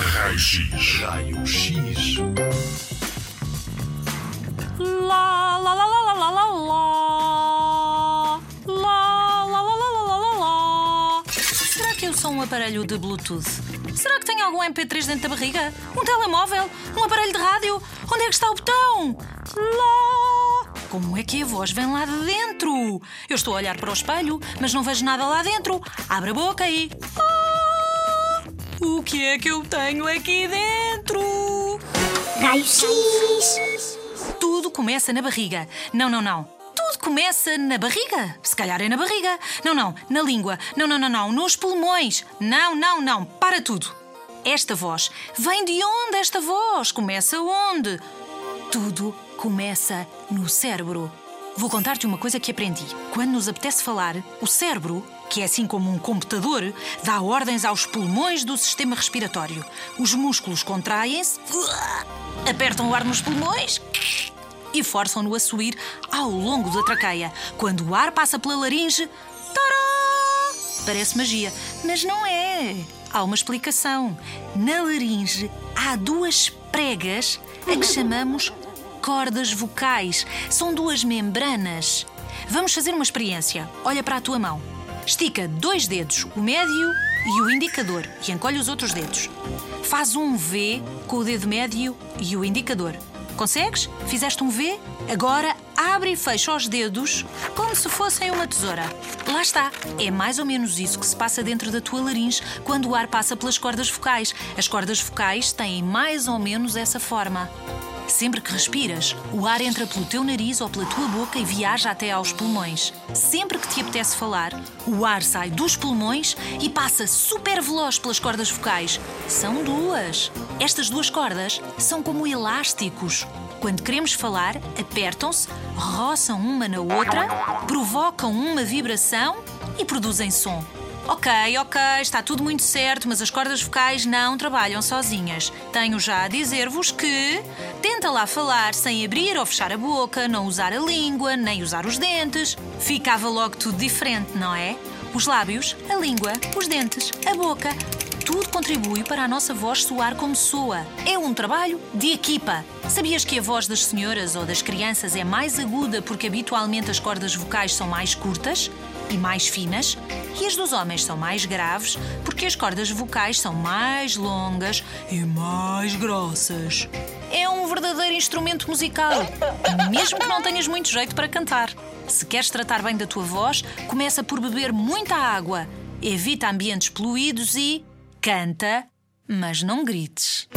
Raio X. Raio X. Lá, lá, lá, lá, lá, lá, lá, lá. Será que eu sou um aparelho de Bluetooth? Será que tenho algum MP3 dentro da barriga? Um telemóvel? Um aparelho de rádio? Onde é que está o botão? Lá! Como é que a voz vem lá de dentro? Eu estou a olhar para o espelho, mas não vejo nada lá dentro. Abre a boca e. O que é que eu tenho aqui dentro? Raio X. Tudo começa na barriga. Não, não, não. Tudo começa na barriga. Se calhar é na barriga. Não, não. Na língua. Não, não, não, não. Nos pulmões. Não, não, não. Para tudo. Esta voz. Vem de onde esta voz? Começa onde? Tudo começa no cérebro. Vou contar-te uma coisa que aprendi. Quando nos apetece falar, o cérebro, que é assim como um computador, dá ordens aos pulmões do sistema respiratório. Os músculos contraem-se, apertam o ar nos pulmões e forçam-no a subir ao longo da traqueia. Quando o ar passa pela laringe, tará! Parece magia, mas não é. Há uma explicação. Na laringe há duas pregas a que chamamos cordas vocais. São duas membranas. Vamos fazer uma experiência. Olha para a tua mão. Estica dois dedos, o médio e o indicador, e encolhe os outros dedos. Faz um V com o dedo médio e o indicador. Consegues? Fizeste um V? Agora abre e fecha os dedos como se fossem uma tesoura. Lá está. É mais ou menos isso que se passa dentro da tua laringe quando o ar passa pelas cordas vocais. As cordas vocais têm mais ou menos essa forma. Sempre que respiras, o ar entra pelo teu nariz ou pela tua boca e viaja até aos pulmões. Sempre que te apetece falar, o ar sai dos pulmões e passa super veloz pelas cordas vocais. São duas. Estas duas cordas são como elásticos. Quando queremos falar, apertam-se, roçam uma na outra, provocam uma vibração e produzem som. Ok, ok, está tudo muito certo, mas as cordas vocais não trabalham sozinhas. Tenho já a dizer-vos que tenta lá falar sem abrir ou fechar a boca, não usar a língua, nem usar os dentes. Ficava logo tudo diferente, não é? Os lábios, a língua, os dentes, a boca. Tudo contribui para a nossa voz soar como soa. É um trabalho de equipa. Sabias que a voz das senhoras ou das crianças é mais aguda porque habitualmente as cordas vocais são mais curtas e mais finas? E as dos homens são mais graves porque as cordas vocais são mais longas e mais grossas. É um verdadeiro instrumento musical, mesmo que não tenhas muito jeito para cantar. Se queres tratar bem da tua voz, começa por beber muita água, evita ambientes poluídos e canta, mas não grites.